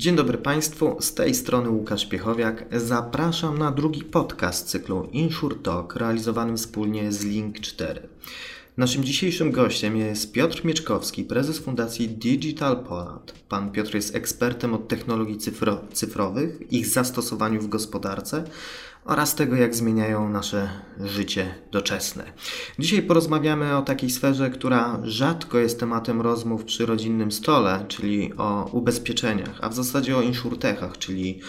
Dzień dobry Państwu, z tej strony Łukasz Piechowiak. Zapraszam na drugi podcast cyklu Insure Talk realizowanym wspólnie z Link 4. Naszym dzisiejszym gościem jest Piotr Mieczkowski, prezes Fundacji Digital Poland. Pan Piotr jest ekspertem od technologii cyfro cyfrowych, ich zastosowaniu w gospodarce oraz tego, jak zmieniają nasze życie doczesne. Dzisiaj porozmawiamy o takiej sferze, która rzadko jest tematem rozmów przy rodzinnym stole, czyli o ubezpieczeniach, a w zasadzie o insurtechach, czyli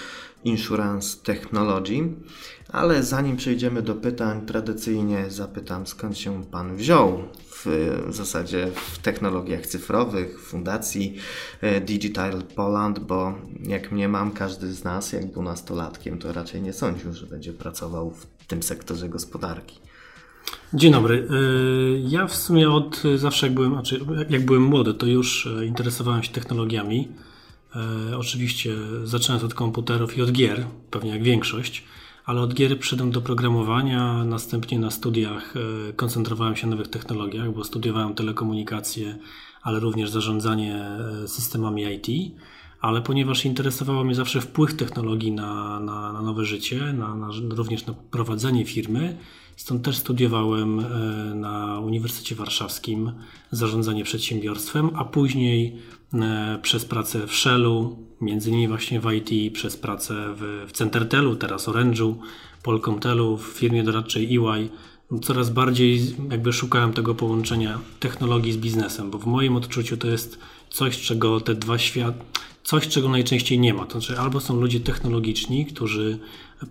Insurance Technology. Ale zanim przejdziemy do pytań, tradycyjnie zapytam, skąd się Pan wziął w, zasadzie w technologiach cyfrowych, w fundacji e, Digital Poland, bo jak mnie mam, każdy z nas, jak był nastolatkiem, to raczej nie sądził, że będzie pracował w tym sektorze gospodarki. Dzień dobry. E, ja w sumie od zawsze, jak byłem, znaczy jak byłem młody, to już e, interesowałem się technologiami. Oczywiście zaczynając od komputerów i od gier, pewnie jak większość ale od gier przyszedłem do programowania, następnie na studiach e, koncentrowałem się na nowych technologiach, bo studiowałem telekomunikację, ale również zarządzanie e, systemami IT. Ale ponieważ interesowało mnie zawsze wpływ technologii na, na, na nowe życie, na, na, również na prowadzenie firmy, stąd też studiowałem e, na Uniwersytecie Warszawskim zarządzanie przedsiębiorstwem, a później przez pracę w Shellu, między innymi właśnie w IT, przez pracę w, w Centertelu, teraz Orange'u, Polkomtelu, w firmie doradczej EY, coraz bardziej jakby szukałem tego połączenia technologii z biznesem, bo w moim odczuciu to jest coś, czego te dwa światy, coś, czego najczęściej nie ma. To znaczy, albo są ludzie technologiczni, którzy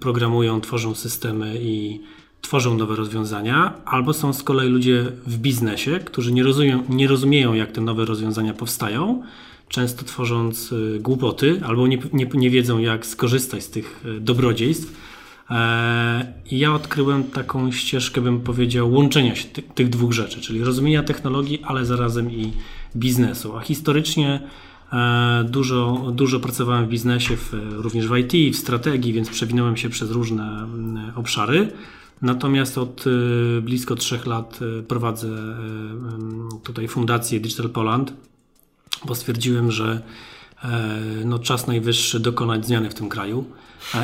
programują, tworzą systemy i tworzą nowe rozwiązania, albo są z kolei ludzie w biznesie, którzy nie rozumieją, nie rozumieją jak te nowe rozwiązania powstają, często tworząc y, głupoty, albo nie, nie, nie wiedzą, jak skorzystać z tych y, dobrodziejstw. E, I ja odkryłem taką ścieżkę, bym powiedział, łączenia się ty, tych dwóch rzeczy, czyli rozumienia technologii, ale zarazem i biznesu. A historycznie e, dużo, dużo pracowałem w biznesie, w, również w IT, w strategii, więc przewinąłem się przez różne mm, obszary. Natomiast od y, blisko trzech lat prowadzę tutaj fundację Digital Poland, bo stwierdziłem, że no, czas najwyższy dokonać zmiany w tym kraju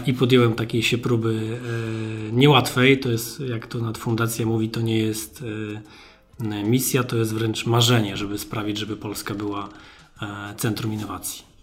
i podjąłem takiej się próby niełatwej. To jest, jak to nad fundacja mówi, to nie jest misja, to jest wręcz marzenie, żeby sprawić, żeby Polska była centrum innowacji.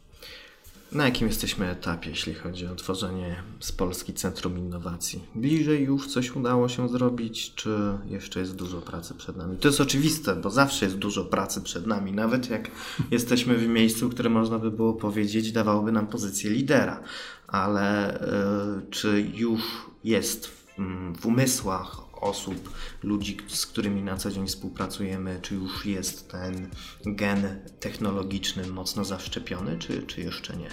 Na jakim jesteśmy etapie, jeśli chodzi o tworzenie z Polski Centrum Innowacji? Bliżej już coś udało się zrobić, czy jeszcze jest dużo pracy przed nami? To jest oczywiste, bo zawsze jest dużo pracy przed nami, nawet jak jesteśmy w miejscu, które można by było powiedzieć dawałoby nam pozycję lidera. Ale y, czy już jest w, w umysłach osób, ludzi, z którymi na co dzień współpracujemy, czy już jest ten gen technologiczny mocno zaszczepiony, czy, czy jeszcze nie?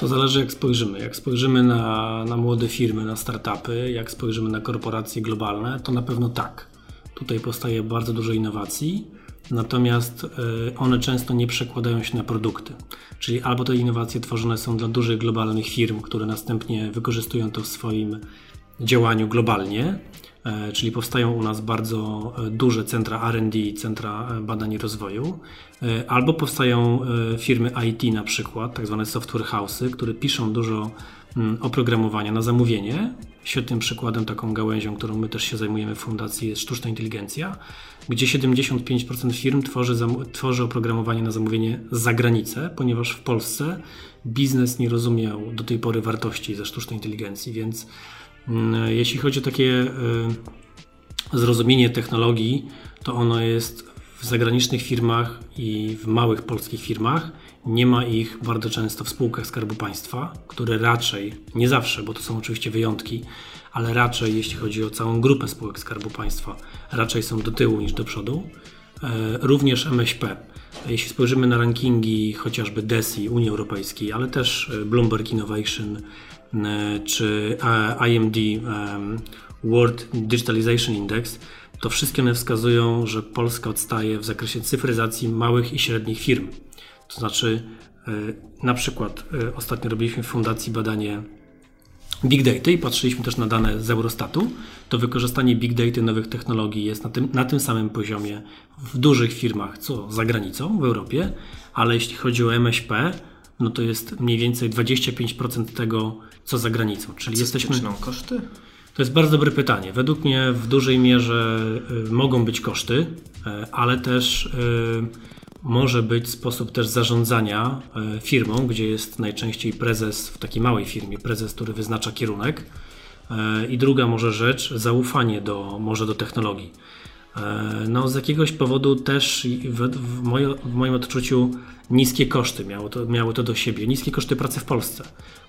To zależy jak spojrzymy. Jak spojrzymy na, na młode firmy, na startupy, jak spojrzymy na korporacje globalne, to na pewno tak. Tutaj powstaje bardzo dużo innowacji, natomiast e, one często nie przekładają się na produkty. Czyli albo te innowacje tworzone są dla dużych globalnych firm, które następnie wykorzystują to w swoim działaniu globalnie, E, czyli powstają u nas bardzo e, duże centra RD, centra e, badań i rozwoju, albo powstają firmy IT na przykład, tak zwane software house'y, które piszą dużo mm, oprogramowania na zamówienie. Świetnym przykładem, taką gałęzią, którą my też się zajmujemy w fundacji jest sztuczna inteligencja, gdzie 75% firm tworzy, tworzy oprogramowanie na zamówienie za granicę, ponieważ w Polsce biznes nie rozumiał do tej pory wartości ze sztucznej inteligencji, więc jeśli chodzi o takie e, zrozumienie technologii, to ono jest w zagranicznych firmach i w małych polskich firmach. Nie ma ich bardzo często w spółkach Skarbu Państwa, które raczej, nie zawsze, bo to są oczywiście wyjątki, ale raczej, jeśli chodzi o całą grupę spółek Skarbu Państwa, raczej są do tyłu niż do przodu. również MŚP. Jeśli spojrzymy na rankingi chociażby DESI Unii Europejskiej, ale też Bloomberg Innovation czy IMD World Digitalization Index, to wszystkie one wskazują, że Polska odstaje w zakresie cyfryzacji małych i średnich firm. To znaczy, na przykład ostatnio robiliśmy w fundacji badanie Big Data i patrzyliśmy też na dane z Eurostatu, to wykorzystanie Big Data nowych technologii jest na tym, na tym samym poziomie w dużych firmach, co za granicą w Europie, ale jeśli chodzi o MŚP, no to jest mniej więcej 25% tego, co za granicą. Czyli jesteśmy. koszty? To jest bardzo dobre pytanie. Według mnie w dużej mierze y, mogą być koszty, y, ale też y, może być sposób też zarządzania firmą, gdzie jest najczęściej prezes w takiej małej firmie, prezes, który wyznacza kierunek. I druga może rzecz, zaufanie do, może do technologii. E, no, z jakiegoś powodu też w, w, w moim odczuciu niskie koszty miało to, miało to do siebie. Niskie koszty pracy w Polsce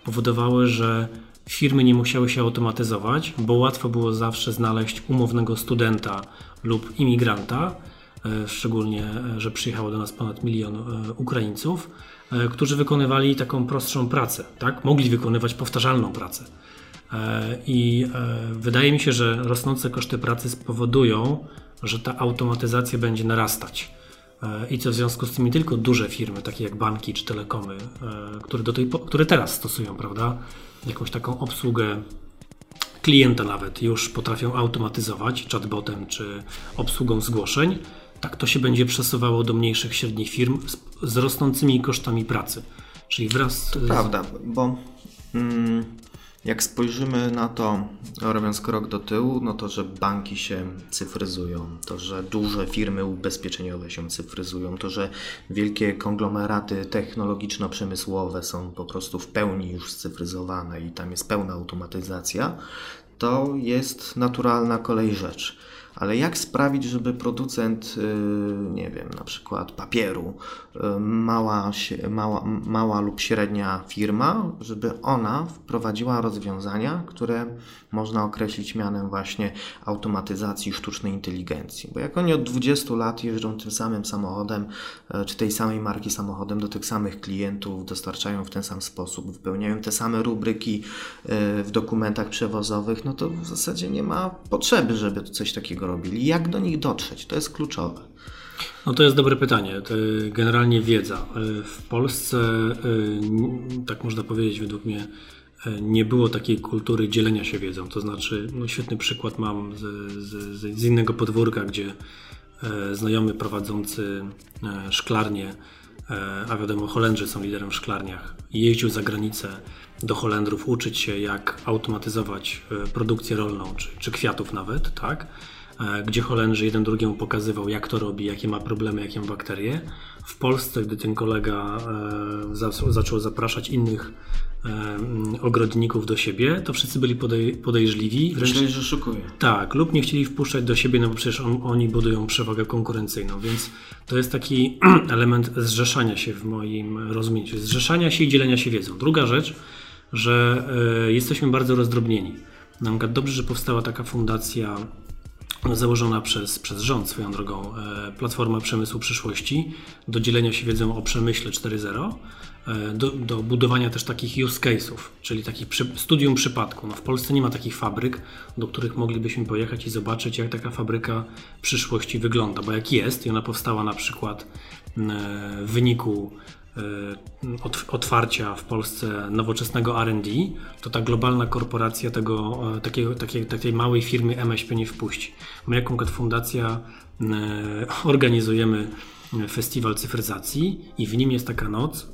powodowały, że firmy nie musiały się automatyzować, bo łatwo było zawsze znaleźć umownego studenta lub imigranta, E, szczególnie, e, że przyjechało do nas ponad milion Ukraińców, którzy wykonywali taką prostszą pracę, tak? Mogli wykonywać powtarzalną pracę. I wydaje mi się, że rosnące koszty pracy spowodują, że ta automatyzacja będzie narastać. I co w związku z tym nie tylko duże firmy, takie jak banki czy telekomy, które, do tej, które teraz stosują, prawda, jakąś taką obsługę klienta nawet już potrafią automatyzować chatbotem czy obsługą zgłoszeń, tak to się będzie przesuwało do mniejszych, średnich firm z, z rosnącymi kosztami pracy. Czyli wraz. To z... prawda, bo mm, jak spojrzymy na to, robiąc krok do tyłu, no to, że banki się cyfryzują, to, że duże firmy ubezpieczeniowe się cyfryzują, to, że wielkie konglomeraty technologiczno-przemysłowe są po prostu w pełni już scyfryzowane i tam jest pełna automatyzacja, to jest naturalna kolej rzeczy ale jak sprawić, żeby producent, y, nie wiem, na przykład papieru, y, mała, mała, mała lub średnia firma, żeby ona wprowadziła rozwiązania, które można określić mianem właśnie automatyzacji sztucznej inteligencji. Bo jak oni od 20 lat jeżdżą tym samym samochodem, y, czy tej samej marki samochodem do tych samych klientów, dostarczają w ten sam sposób, wypełniają te same rubryki w dokumentach przewozowych, no to w zasadzie nie ma potrzeby, żeby coś takiego robili. Jak do nich dotrzeć? To jest kluczowe. No to jest dobre pytanie. Generalnie wiedza. W Polsce, y, tak można powiedzieć, według mnie, y, nie było takiej kultury dzielenia się wiedzą. To znaczy, no świetny przykład mam z, z, z innego podwórka, gdzie e, znajomy prowadzący e, szklarnię, e, a wiadomo, Holendrzy są liderem w szklarniach, jeździł za granicę do Holendrów uczyć się, jak automatyzować produkcję rolną, czy, czy kwiatów nawet, tak? E, gdzie Holendrzy jeden drugiemu pokazywał, jak to robi, jakie ma problemy, jakie ma bakterie. W Polsce, gdy ten kolega e, zaczął zapraszać innych e, ogrodników do siebie, to wszyscy byli podejrzliwi. Myśleli, że szukuje. Tak, lub nie chcieli wpuszczać do siebie, no bo przecież on, oni budują przewagę konkurencyjną, więc to jest taki element zrzeszania się w moim rozumieniu, zrzeszania się i dzielenia się wiedzą. Druga rzecz, że jesteśmy bardzo rozdrobnieni. Na przykład dobrze, że powstała taka fundacja założona przez, przez rząd swoją drogą e, Platforma Przemysłu Przyszłości do dzielenia się wiedzą o przemyśle 4.0, e, do, do, budowania też takich use case'ów, czyli takich przy, studium przypadku. No w Polsce nie ma takich fabryk, do których moglibyśmy pojechać i zobaczyć, jak taka fabryka przyszłości wygląda, bo jak jest i ona powstała na przykład w wyniku E, otwarcia w Polsce nowoczesnego RD, to ta globalna korporacja tego, e, takiego, takiej, takiej małej firmy MŚP nie wpuści. My jako fundacja e, organizujemy festiwal cyfryzacji i w nim jest taka noc.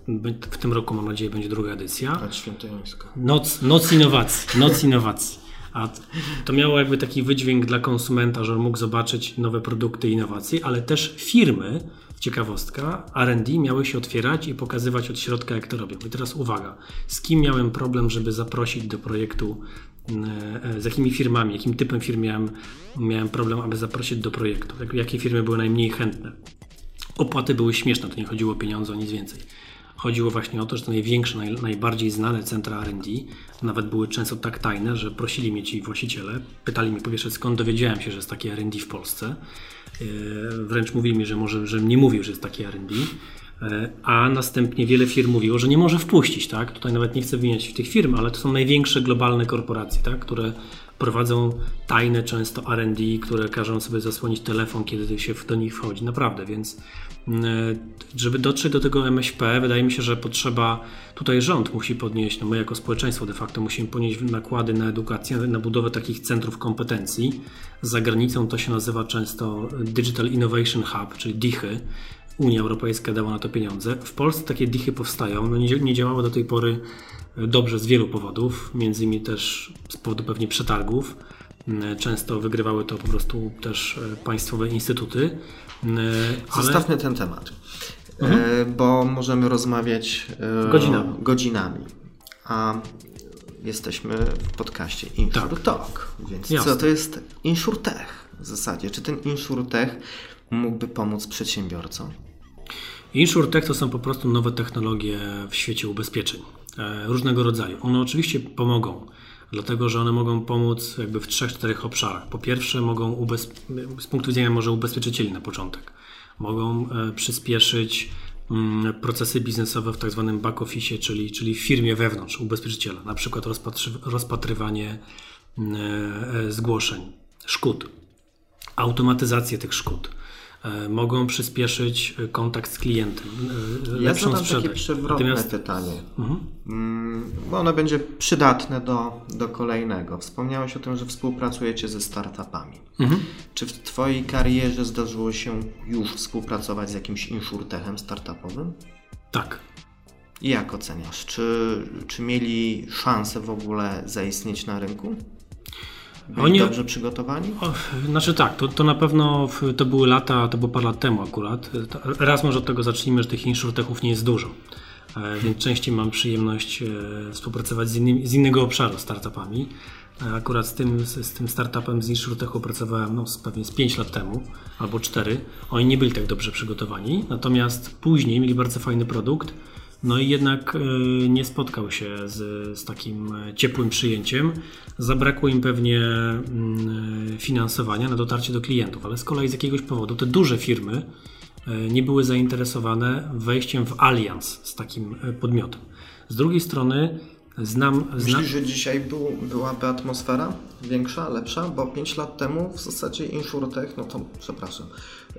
W tym roku mam nadzieję będzie druga edycja. Noc, noc innowacji. Noc innowacji. A to miało jakby taki wydźwięk dla konsumenta, że mógł zobaczyć nowe produkty innowacje, ale też firmy ciekawostka, R&D miały się otwierać i pokazywać od środka, jak to robią. I teraz uwaga, z kim miałem problem, żeby zaprosić do projektu, e, z jakimi firmami, jakim typem firm miałem, miałem problem, aby zaprosić do projektu, jakie firmy były najmniej chętne. Opłaty były śmieszne, to nie chodziło o pieniądze, o nic więcej. chodziło właśnie o to, że te największe, naj, najbardziej znane centra R&D nawet były często tak tajne, że prosili mnie ci właściciele, pytali mnie po skąd dowiedziałem się, że jest takie R&D w Polsce. E, wręcz mówili mi, że może, że nie mówił, że jest takie R&D. E, a następnie wiele firm mówiło, że nie może wpuścić, tak? Tutaj nawet nie chcę wymieniać tych firm, ale to są największe globalne korporacje, tak? Które prowadzą tajne często R&D, które każą sobie zasłonić telefon, kiedy się do nich wchodzi. Naprawdę, więc mm, e, żeby dotrzeć do tego MŚP, wydaje mi się, że potrzeba, tutaj rząd musi podnieść, no my jako społeczeństwo de facto musimy ponieść nakłady na edukację, na budowę takich centrów kompetencji. Za granicą to się nazywa często Digital Innovation Hub, czyli DICHY. Unia Europejska dała na to pieniądze. W Polsce takie DICHY powstają, no nie, nie działały do tej pory dobrze z wielu powodów, między innymi też z powodu pewnie przetargów. Mm, często wygrywały to po prostu też e, państwowe instytuty. Mm, ale... Zostawmy ten temat, e, mhm. bo możemy rozmawiać e, godzinami. godzinami. A jesteśmy w podcaście InsurTalk, tak. więc Jasne. co to jest InsurTech w zasadzie? Czy ten InsurTech mógłby pomóc przedsiębiorcom? InsurTech to są po prostu nowe technologie w świecie ubezpieczeń. E, różnego rodzaju. One oczywiście pomogą, dlatego że one mogą pomóc jakby w trzech, czterech obszarach. Po pierwsze, mogą z punktu widzenia może ubezpieczycieli na początek, mogą e, przyspieszyć mm, procesy biznesowe w tak zwanym back office, czyli, czyli w firmie wewnątrz ubezpieczyciela, na przykład rozpatrywanie mm, e, zgłoszeń, szkód, automatyzację tych szkód mogą przyspieszyć e, kontakt z klientem, e, ja lepszą sprzedaż. takie przewrotne Natomiast... pytanie, mhm. Mm, bo ono będzie przydatne do, do kolejnego. Wspomniałeś o tym, że współpracujecie ze startupami. Mhm. Czy w Twojej karierze zdarzyło się już współpracować z jakimś insurtechem startupowym? Tak. I jak oceniasz? Czy, czy mieli szansę w ogóle zaistnieć na rynku? Oni, dobrze przygotowani? O, znaczy tak, to, to na pewno to były lata, to było parę lat temu akurat. Raz może od tego zacznijmy, że tych insurtechów nie jest dużo. E, więc częściej mam przyjemność e, współpracować z, innymi, z innego obszaru startupami. E, akurat z tym, z, z tym startupem z Insurtechu pracowałem no, pewnie z 5 lat temu albo 4. Oni nie byli tak dobrze przygotowani, natomiast później mieli bardzo fajny produkt no i jednak e, nie spotkał się z, z takim e, ciepłym przyjęciem. Zabrakło im pewnie mm, finansowania na dotarcie do klientów, ale z kolei z jakiegoś powodu te duże firmy e, nie były zainteresowane wejściem w alians z takim podmiotem. Z drugiej strony znam... Myślisz, że dzisiaj był, byłaby atmosfera większa, lepsza? Bo 5 lat temu w zasadzie InsurTech, no to przepraszam,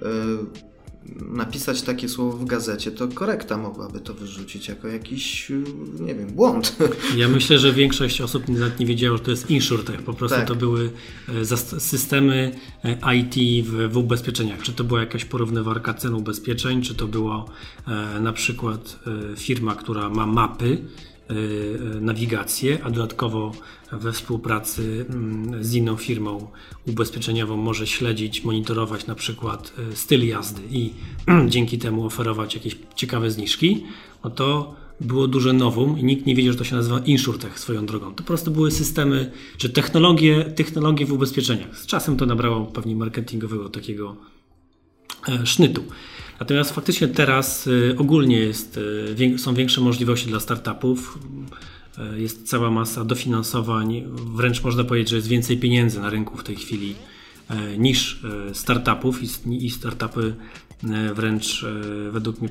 yy napisać takie słowo w gazecie, to korekta mogłaby to wyrzucić jako jakiś, nie wiem, błąd. Ja myślę, że większość osób nawet nie wiedziało, że to jest InsurTech. Po prostu tak. to były e, systemy e, IT w, w, ubezpieczeniach. Czy to była jakaś porównywarka cen ubezpieczeń, czy to była e, na przykład firma, która ma mapy, nawigację, a dodatkowo we współpracy mm, z inną firmą ubezpieczeniową może śledzić, monitorować na przykład e, styl jazdy i dzięki temu oferować jakieś ciekawe zniżki, no to było duże nowum i nikt nie wiedział, że to się nazywa InsurTech swoją drogą. To po prostu były systemy, czy technologie, technologie w ubezpieczeniach. Z czasem to nabrało pewnie marketingowego takiego sznytu. Natomiast faktycznie teraz e, ogólnie jest, są większe możliwości dla startupów. E, jest cała masa dofinansowań, wręcz można powiedzieć, że jest więcej pieniędzy na rynku w tej chwili e, niż e, startupów i startupy wręcz według mnie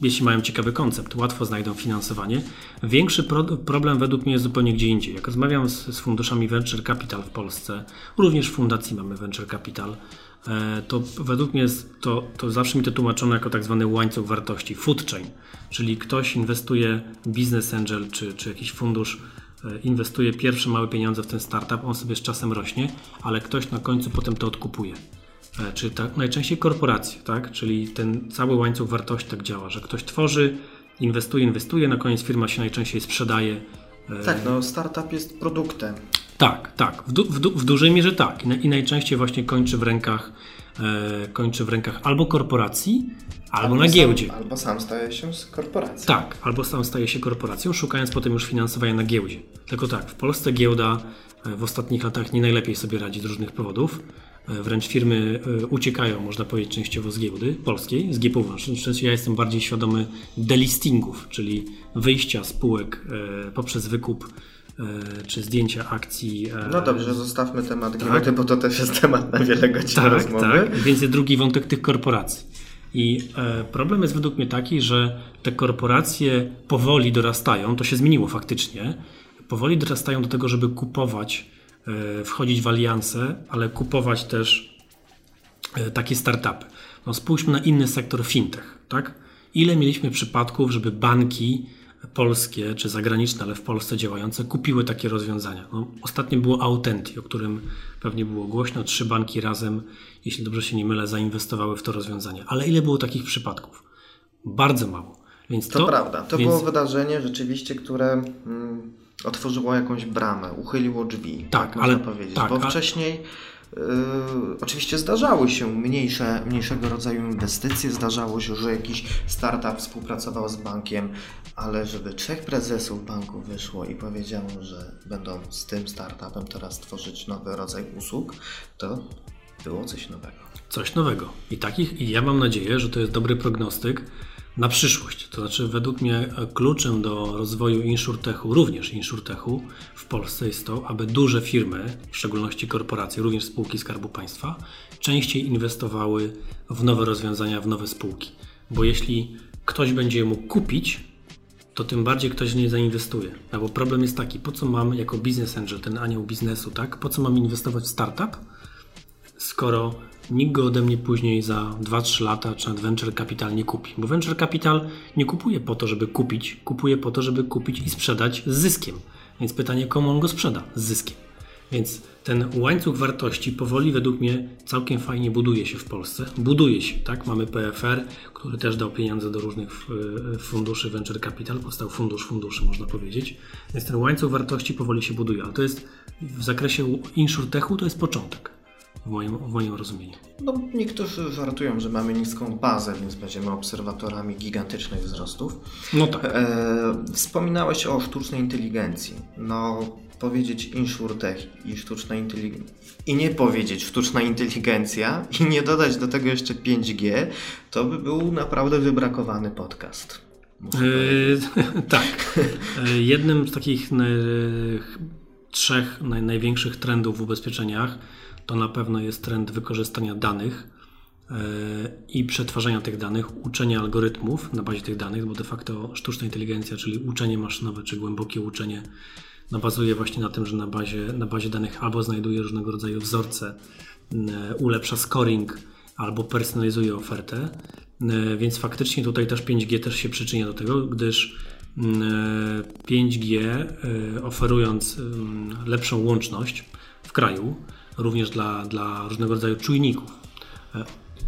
jeśli mają ciekawy koncept, łatwo znajdą finansowanie. Większy pro, problem według mnie jest zupełnie gdzie indziej. Jak rozmawiam z, z, funduszami Venture Capital w Polsce, również w fundacji mamy Venture Capital, E, to według mnie jest to, to zawsze mi to tłumaczono jako tak zwany łańcuch wartości, food chain, czyli ktoś inwestuje, business angel czy, czy jakiś fundusz e, inwestuje pierwsze małe pieniądze w ten startup, on sobie z czasem rośnie, ale ktoś na końcu potem to odkupuje. E, czyli tak, najczęściej korporacje, tak? czyli ten cały łańcuch wartości tak działa, że ktoś tworzy, inwestuje, inwestuje, na koniec firma się najczęściej sprzedaje. Tak, no startup jest produktem. Tak, tak. W, du, w, du, w dużej mierze tak. I, I, najczęściej właśnie kończy w rękach e, kończy w rękach albo korporacji, albo, albo na sam, giełdzie. Albo sam staje się korporacją. Tak, albo sam staje się korporacją, szukając potem już finansowania na giełdzie. Tylko tak, w Polsce giełda e, w ostatnich latach nie najlepiej sobie radzi z różnych powodów. Wręcz firmy uciekają, można powiedzieć, częściowo z giełdy polskiej, z GPW. Ja jestem bardziej świadomy delistingów, czyli wyjścia spółek poprzez wykup czy zdjęcia akcji. No dobrze, zostawmy temat giełdy, tak? bo to też jest temat na wiele godzin tak, rozmowy. Tak, więc jest drugi wątek tych korporacji. I problem jest według mnie taki, że te korporacje powoli dorastają, to się zmieniło faktycznie, powoli dorastają do tego, żeby kupować, e, wchodzić w alianse, ale kupować też e, takie startupy. No spójrzmy na inny sektor fintech, tak? Ile mieliśmy przypadków, żeby banki polskie czy zagraniczne, ale w Polsce działające, kupiły takie rozwiązania. No, ostatnio było Autenti, o którym pewnie było głośno. Trzy banki razem, jeśli dobrze się nie mylę, zainwestowały w to rozwiązanie. Ale ile było takich przypadków? Bardzo mało. Więc to, to prawda. To więc... było wydarzenie rzeczywiście, które mm, otworzyło jakąś bramę, uchyliło drzwi. Tak, tak ale powiedzieć. Tak, Bo a... wcześniej oczywiście zdarzały się mniejsze, mniejszego rodzaju inwestycje, zdarzało się, że jakiś startup współpracował z bankiem, ale żeby trzech prezesów banku wyszło i powiedziało, że będą z tym startupem teraz tworzyć nowy rodzaj usług, to było coś nowego. Coś nowego. I takich, i ja mam nadzieję, że to jest dobry prognostyk na przyszłość. To znaczy, według mnie kluczem do rozwoju insurtechu, również insurtechu w Polsce jest to, aby duże firmy, w szczególności korporacje, również spółki Skarbu Państwa, częściej inwestowały w nowe rozwiązania, w nowe spółki. Bo jeśli ktoś będzie je mógł kupić, to tym bardziej ktoś nie zainwestuje. No bo problem jest taki, po co mam jako business angel, ten anioł biznesu, tak? Po co mam inwestować w startup, skoro nikt go ode mnie później za 2-3 lata czy nawet venture capital nie kupi. Bo venture capital nie kupuje po to, żeby kupić, kupuje po to, żeby kupić i sprzedać z zyskiem. Więc pytanie, komu on go sprzeda z zyskiem. Więc ten łańcuch wartości powoli według mnie całkiem fajnie buduje się w Polsce. Buduje się, tak? Mamy PFR, który też dał pieniądze do różnych e, funduszy Venture Capital, powstał fundusz funduszy, można powiedzieć. Więc ten łańcuch wartości powoli się buduje, ale to jest w zakresie insurtechu to jest początek w moim, w moim rozumieniu. No, niektórzy żartują, że mamy niską bazę, więc będziemy obserwatorami gigantycznych wzrostów. No tak. E, wspominałeś o sztucznej inteligencji. No, powiedzieć insurtech i sztuczna inteligencja i nie powiedzieć sztuczna inteligencja i nie dodać do tego jeszcze 5G, to by był naprawdę wybrakowany podcast. E, tak. E, jednym z takich trzech naj, największych trendów w ubezpieczeniach to na pewno jest trend wykorzystania danych e, i przetwarzania tych danych, uczenia algorytmów na bazie tych danych, bo de facto sztuczna inteligencja, czyli uczenie maszynowe czy głębokie uczenie, no bazuje właśnie na tym, że na bazie, na bazie danych albo znajduje różnego rodzaju wzorce, ulepsza scoring, albo personalizuje ofertę. Więc faktycznie tutaj też 5G też się przyczynia do tego, gdyż 5G e, oferując lepszą łączność w kraju, również dla, dla różnego rodzaju czujników.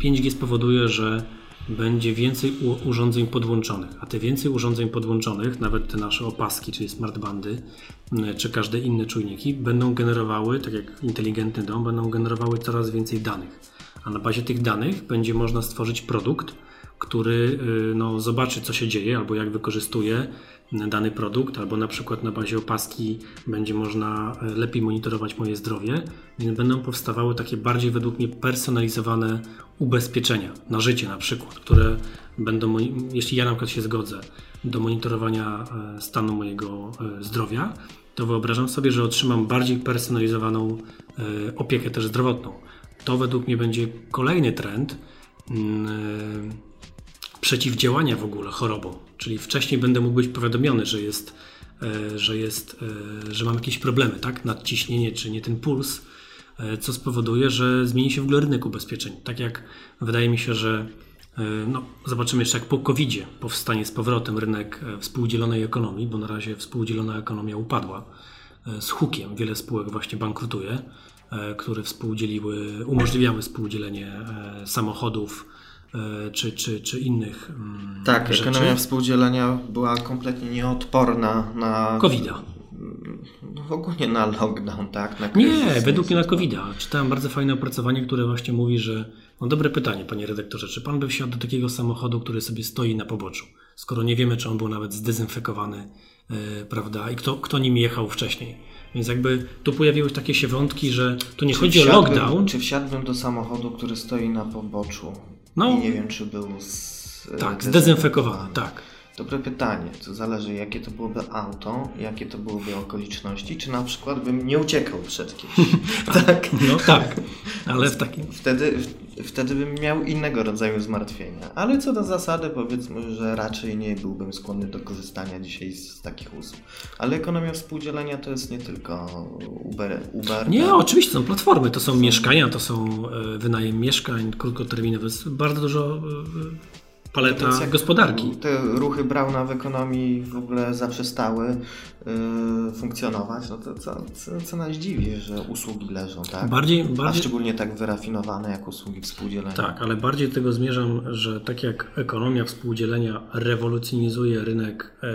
5G e, spowoduje, że będzie więcej urządzeń podłączonych, a te więcej urządzeń podłączonych, nawet te nasze opaski, czyli smartbandy, czy każde inne czujniki, będą generowały, tak jak inteligentny dom, będą generowały coraz więcej danych. A na bazie tych danych będzie można stworzyć produkt, który y, no, zobaczy, co się dzieje, albo jak wykorzystuje dany produkt, albo na przykład na bazie opaski będzie można e, lepiej monitorować moje zdrowie, więc będą powstawały takie bardziej według mnie personalizowane ubezpieczenia na życie na przykład, które będą, jeśli ja na przykład się zgodzę do monitorowania stanu mojego zdrowia, to wyobrażam sobie, że otrzymam bardziej personalizowaną opiekę też zdrowotną. To według mnie będzie kolejny trend mm, przeciwdziałania w ogóle chorobom. Czyli wcześniej będę mógł być powiadomiony, że jest, e, że, jest, e, że mam jakieś problemy, tak? Nadciśnienie czy nie ten puls, e, co spowoduje, że zmieni się w ogóle rynek ubezpieczeń. Tak jak wydaje mi się, że no, zobaczymy jeszcze jak po covid powstanie z powrotem rynek współdzielonej ekonomii, bo na razie współdzielona ekonomia upadła z hukiem. Wiele spółek właśnie bankrutuje, które współdzieliły, umożliwiały współdzielenie samochodów, czy, czy, czy innych mm, Tak, rzeczy. ekonomia współdzielenia była kompletnie nieodporna na... covid no, ogólnie na lockdown, tak? Na nie, według mnie na covid -a. Czytałem bardzo fajne opracowanie, które właśnie mówi, że no dobre pytanie, panie redaktorze, czy pan by wsiadł do takiego samochodu, który sobie stoi na poboczu, skoro nie wiemy, czy on był nawet zdezynfekowany, yy, prawda, i kto, kto nim jechał wcześniej. Więc jakby tu pojawiły się takie się wątki, że tu nie Czy chodzi o lockdown. Czy wsiadłbym do samochodu, który stoi na poboczu No. i nie wiem, czy był z, Tak, e, zdezynfekowany, tak. Dobre pytanie. To zależy, jakie to byłoby auto, jakie to byłyby okoliczności, czy na przykład bym nie uciekał przed kimś. tak. No tak, ale w takim... Wtedy, wtedy bym miał innego rodzaju zmartwienia. Ale co do zasady, powiedzmy, że raczej nie byłbym skłonny do korzystania dzisiaj z, takich usług. Ale ekonomia współdzielenia to jest nie tylko Uber. Uber Nie, tak? oczywiście są platformy, to są mieszkania, to są e, wynajem mieszkań krótkoterminowe, jest bardzo dużo e, paleta Więc gospodarki. Te ruchy Brauna w ekonomii w ogóle zaprzestały yy, funkcjonować, no to co, co, co nas dziwi, że usługi leżą, tak? Bardziej, A bardziej, szczególnie tak wyrafinowane jak usługi współdzielenia. tak, ale bardziej do tego zmierzam, że tak jak ekonomia współdzielenia rewolucjonizuje rynek e,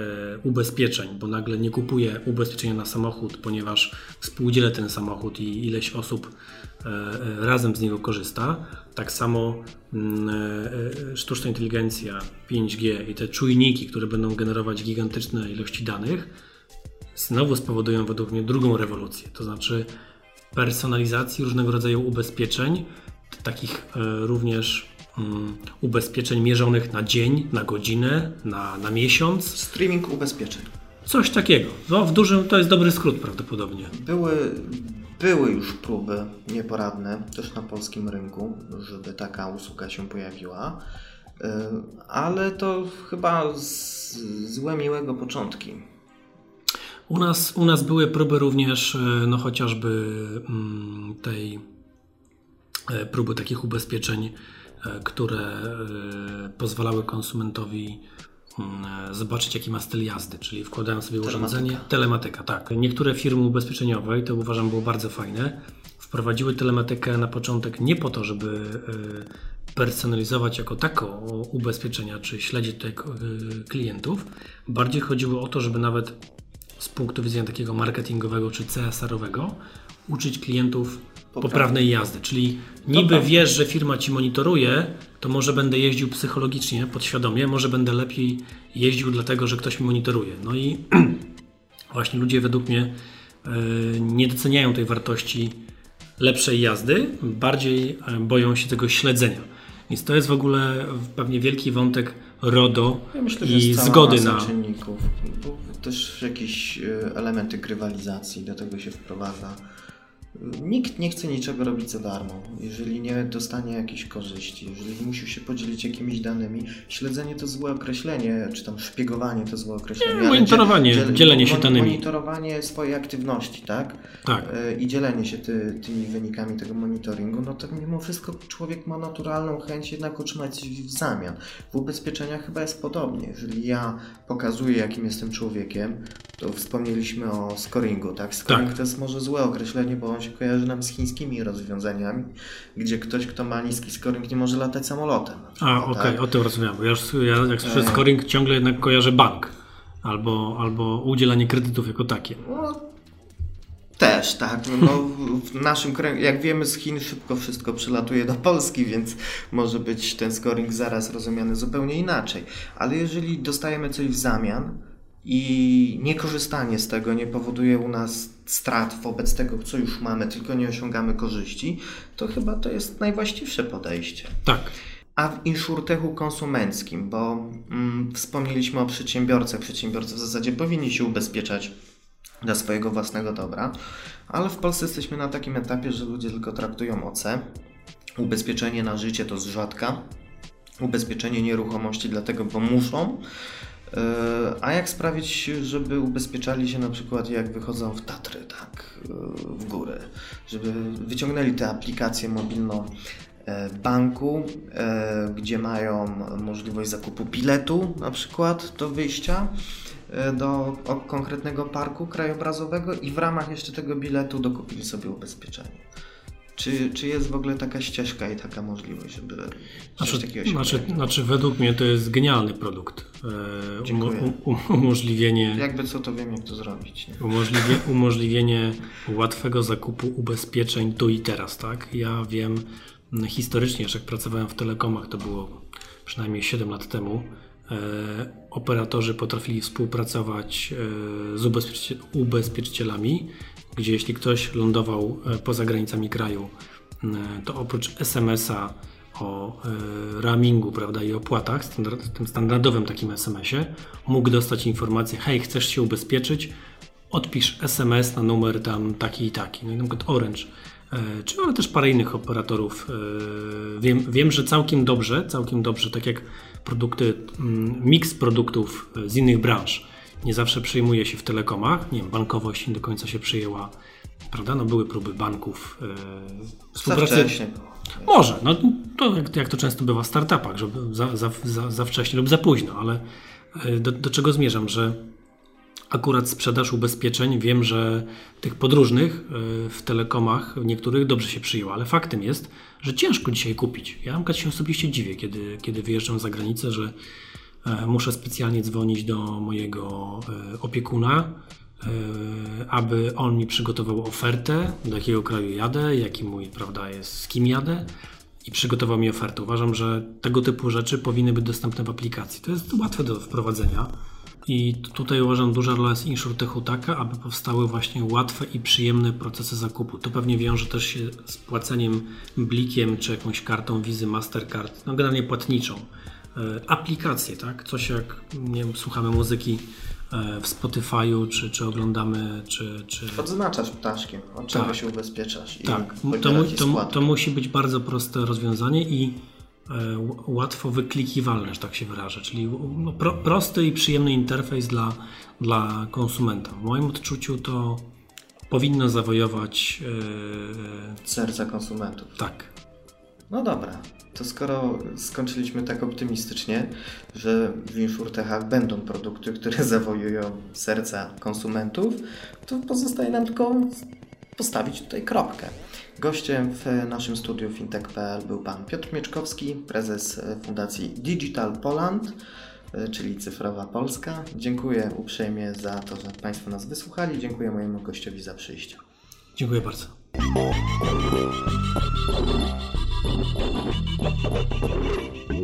ubezpieczeń, bo nagle nie kupuje ubezpieczenia na samochód, ponieważ współdzielę ten samochód i ileś osób razem z niego korzysta, tak samo mm, e, e, sztuczna inteligencja, 5G i te czujniki, które będą generować gigantyczne ilości danych, znowu spowodują według mnie drugą rewolucję, to znaczy personalizacji różnego rodzaju ubezpieczeń, takich e, również mm, ubezpieczeń mierzonych na dzień, na godzinę, na, na miesiąc, Streaming ubezpieczeń. Coś takiego. No, w dużym to jest dobry skrót prawdopodobnie. Były, były już próby nieporadne też na polskim rynku, żeby taka usługa się pojawiła, yy, ale to chyba z, złe miłego początki. U nas, u nas były próby również, e, no chociażby mm, tej e, próby takich ubezpieczeń, e, które e, pozwalały konsumentowi zobaczyć, jaki ma styl jazdy, czyli wkładają sobie Telematyka. urządzenie. Telematyka, tak. Niektóre firmy ubezpieczeniowe, i to uważam było bardzo fajne, wprowadziły telematykę na początek nie po to, żeby e, personalizować jako tako ubezpieczenia, czy śledzić tutaj e, klientów. Bardziej chodziło o to, żeby nawet z punktu widzenia takiego marketingowego czy CSR-owego uczyć klientów poprawnej jazdy. Czyli niby wiesz, że firma ci monitoruje, to może będę jeździł psychologicznie, podświadomie, może będę lepiej jeździł dlatego, że ktoś mi monitoruje. No i właśnie ludzie według mnie e, nie doceniają tej wartości lepszej jazdy, bardziej e, boją się tego śledzenia. Więc to jest w ogóle pewnie wielki wątek RODO Ja myślę, że i zgody na, czynników, bo też jakieś e, elementy grywalizacji do tego się wprowadza. Nikt nie chce niczego robić za darmo, jeżeli nie dostanie jakiejś korzyści, jeżeli musi się podzielić jakimiś danymi. Śledzenie to złe określenie, czy tam szpiegowanie to złe określenie. Nie, monitorowanie, dziel- dzielenie się danymi. Monitorowanie swojej aktywności, tak? Tak. E, I dzielenie się ty, tymi wynikami tego monitoringu, no to mimo wszystko człowiek ma naturalną chęć jednak otrzymać coś w zamian. W ubezpieczeniach chyba jest podobnie. Jeżeli ja pokazuję, jakim jestem człowiekiem, to wspomnieliśmy o scoringu, tak? Scoring Tak. to jest może złe określenie, bo on się kojarzy nam z chińskimi rozwiązaniami, gdzie ktoś, kto ma niski scoring, nie może latać samolotem. na A, przykład, okej, tak? o tym. Bo ja, już, ja jak słyszę E. scoring, ciągle jednak kojarzę bank. Albo, albo udzielanie kredytów jako takie. No, też, tak. No, w- naszym jak wiemy, z Chin szybko wszystko przylatuje do Polski, więc może być ten scoring zaraz rozumiany zupełnie inaczej. Ale jeżeli dostajemy coś w zamian i niekorzystanie z tego nie powoduje u nas strat wobec tego, co już mamy, tylko nie osiągamy korzyści, to chyba to jest najwłaściwsze podejście. Tak. A w insurtechu konsumenckim, bo mm, wspomnieliśmy o przedsiębiorcach, przedsiębiorcy w zasadzie powinni się ubezpieczać dla swojego własnego dobra, ale w Polsce jesteśmy na takim etapie, że ludzie tylko traktują OC. Ubezpieczenie na życie to z rzadka, ubezpieczenie nieruchomości dlatego, bo muszą. Yy, A jak sprawić, żeby ubezpieczali się na przykład jak wychodzą w Tatry, tak, yy, w górę, żeby wyciągnęli tę aplikację mobilną e, banku, e, gdzie mają możliwość zakupu biletu na przykład do wyjścia e, do konkretnego parku krajobrazowego i w ramach jeszcze tego biletu dokupili sobie ubezpieczenie. Czy, czy jest w ogóle taka ścieżka i taka możliwość, żeby coś Znaczy, takiego się znaczy, pojawiło? znaczy, według mnie to jest genialny produkt. E, Dziękuję. umo- u- umożliwienie, Jakby co, to wiem jak to zrobić. Nie? umożliwie, umożliwienie łatwego zakupu ubezpieczeń tu i teraz, tak? Ja wiem mm, historycznie, że jak pracowałem w telekomach, to było przynajmniej 7 lat temu, operatorzy potrafili współpracować z ubezpieczycielami, gdzie jeśli ktoś lądował poza granicami kraju, to oprócz SMS-a o roamingu prawda, i opłatach, standard, tym standardowym takim SMS-ie, mógł dostać informację, hej, chcesz się ubezpieczyć, odpisz SMS na numer tam taki i taki, no i na przykład Orange, czy ale też parę innych operatorów. Wiem, wiem, że całkiem dobrze, całkiem dobrze, tak jak produkty, mm, miks produktów z innych branż. Nie zawsze przyjmuje się w telekomach, nie wiem, bankowość nie do końca się przyjęła, prawda, no były próby banków współpracy. Może, no to jak, jak, to często bywa w startupach, żeby za, za, za, za wcześnie lub za późno, ale e, do, do, czego zmierzam, że akurat sprzedaż ubezpieczeń, wiem, że tych podróżnych e, w telekomach niektórych dobrze się przyjęło, ale faktem jest, że ciężko dzisiaj kupić. Ja na się osobiście dziwię, kiedy, kiedy wyjeżdżam za granicę, że e, muszę specjalnie dzwonić do mojego opiekuna, E, aby on mi przygotował ofertę, do jakiego kraju jadę, jaki mój, prawda, jest, z kim jadę i przygotował mi ofertę. Uważam, że tego typu rzeczy powinny być dostępne w aplikacji. To jest łatwe do wprowadzenia. I tutaj uważam, duża rola jest InsurTechu taka, aby powstały właśnie łatwe i przyjemne procesy zakupu. To pewnie wiąże też się z płaceniem blikiem czy jakąś kartą Wizy Mastercard, no generalnie płatniczą. E, aplikacje, tak? Coś jak, nie wiem, słuchamy muzyki E, w Spotify'u, czy, czy oglądamy, czy... czy... Odznaczasz ptaszkiem, od czego tak. się ubezpieczasz. Tak, to, mu, to, to, musi być bardzo proste rozwiązanie i łatwo wyklikiwalne, że tak się wyrażę, czyli no, pro, prosty i przyjemny interfejs dla, dla konsumenta. W moim odczuciu to powinno zawojować... E, Serca konsumentów. Tak. No dobra, to skoro skończyliśmy tak optymistycznie, że w InsurTechach będą produkty, które zawojują serca konsumentów, to pozostaje nam tylko postawić tutaj kropkę. Gościem w naszym studiu fintech.pl był pan Piotr Mieczkowski, prezes Fundacji Digital Poland, czyli Cyfrowa Polska. Dziękuję uprzejmie za to, że Państwo nas wysłuchali. Dziękuję mojemu gościowi za przyjście. Dziękuję bardzo. Thank you.